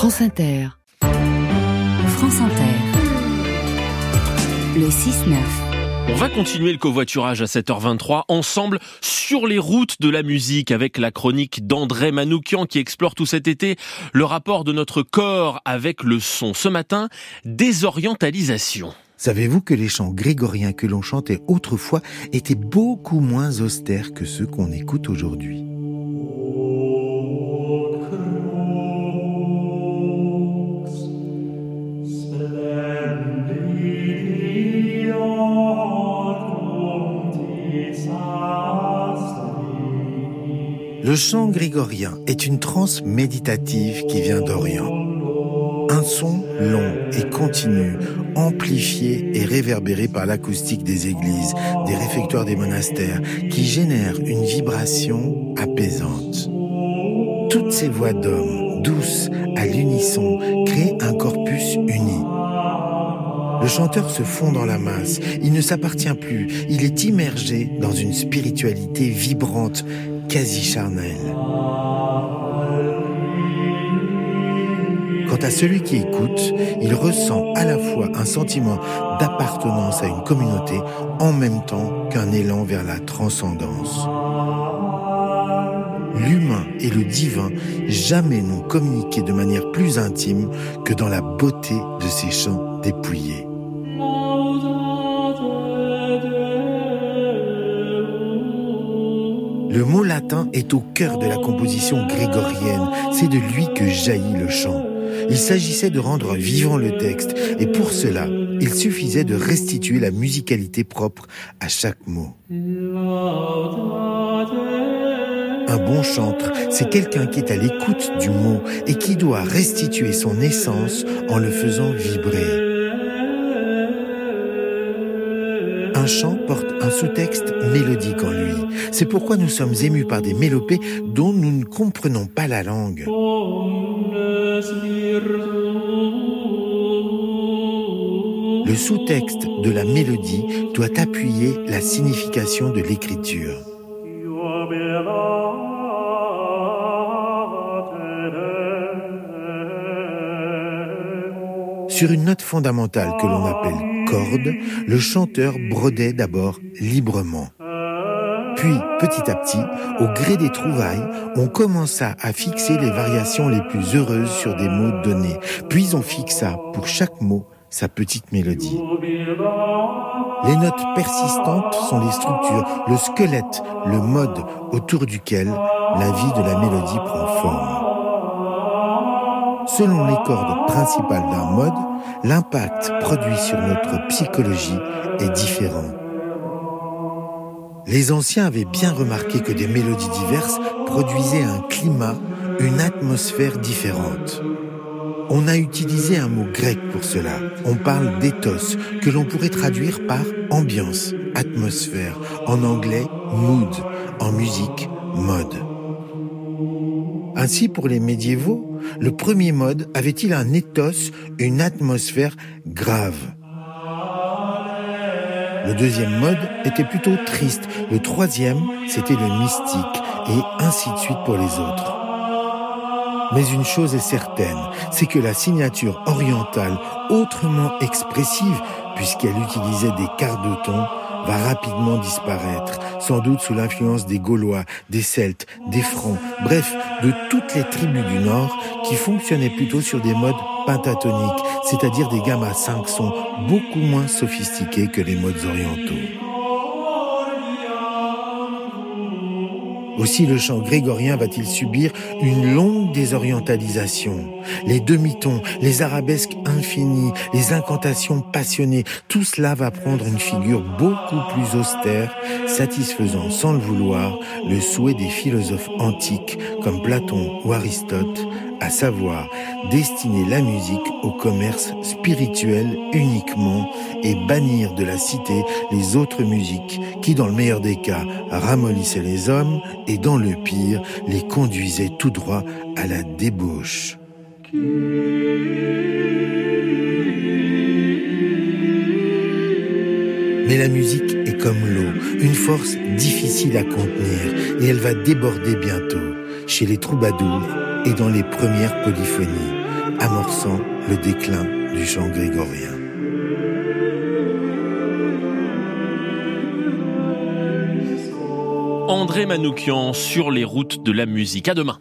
France Inter. France Inter. Le 6-9. On va continuer le covoiturage à 7h23 ensemble sur les routes de la musique avec la chronique d'André Manoukian qui explore tout cet été le rapport de notre corps avec le son. Ce matin, désorientalisation. Savez-vous que les chants grégoriens que l'on chantait autrefois étaient beaucoup moins austères que ceux qu'on écoute aujourd'hui? Le chant grégorien est une transe méditative qui vient d'Orient. Un son long et continu, amplifié et réverbéré par l'acoustique des églises, des réfectoires des monastères, qui génère une vibration apaisante. Toutes ces voix d'hommes, douces, à l'unisson, créent un corpus uni. Le chanteur se fond dans la masse, il ne s'appartient plus, il est immergé dans une spiritualité vibrante, quasi charnel. Quant à celui qui écoute, il ressent à la fois un sentiment d'appartenance à une communauté en même temps qu'un élan vers la transcendance. L'humain et le divin jamais n'ont communiqué de manière plus intime que dans la beauté de ces chants dépouillés. Le mot latin est au cœur de la composition grégorienne. C'est de lui que jaillit le chant. Il s'agissait de rendre vivant le texte, et pour cela, il suffisait de restituer la musicalité propre à chaque mot. Un bon chantre, c'est quelqu'un qui est à l'écoute du mot et qui doit restituer son essence en le faisant vibrer. Un chant porte un sous-texte mélodique en lui. C'est pourquoi nous sommes émus par des mélopées dont nous ne comprenons pas la langue. Le sous-texte de la mélodie doit appuyer la signification de l'écriture. Sur une note fondamentale que l'on appelle corde, le chanteur brodait d'abord librement. Puis, petit à petit, au gré des trouvailles, on commença à fixer les variations les plus heureuses sur des mots donnés. Puis on fixa pour chaque mot sa petite mélodie. Les notes persistantes sont les structures, le squelette, le mode autour duquel la vie de la mélodie prend forme. Selon les cordes principales d'un mode, l'impact produit sur notre psychologie est différent. Les anciens avaient bien remarqué que des mélodies diverses produisaient un climat, une atmosphère différente. On a utilisé un mot grec pour cela. On parle d'éthos, que l'on pourrait traduire par ambiance, atmosphère, en anglais mood, en musique mode. Ainsi, pour les médiévaux, le premier mode avait-il un éthos, une atmosphère grave? Le deuxième mode était plutôt triste. Le troisième, c'était le mystique, et ainsi de suite pour les autres. Mais une chose est certaine, c'est que la signature orientale, autrement expressive, puisqu'elle utilisait des quarts de ton, va rapidement disparaître, sans doute sous l'influence des Gaulois, des Celtes, des Francs, bref, de toutes les tribus du Nord qui fonctionnaient plutôt sur des modes pentatoniques, c'est-à-dire des gammes à cinq sons beaucoup moins sophistiqués que les modes orientaux. Aussi le chant grégorien va-t-il subir une longue désorientalisation. Les demi-tons, les arabesques infinies, les incantations passionnées, tout cela va prendre une figure beaucoup plus austère, satisfaisant sans le vouloir le souhait des philosophes antiques comme Platon ou Aristote, à savoir destiner la musique au commerce spirituel uniquement et bannir de la cité les autres musiques qui, dans le meilleur des cas, ramollissaient les hommes et, dans le pire, les conduisaient tout droit à la débauche. Mais la musique est comme l'eau, une force difficile à contenir, et elle va déborder bientôt, chez les troubadours et dans les premières polyphonies. amorçant le déclin du chant grégorien. André Manoukian sur les routes de la musique. À demain.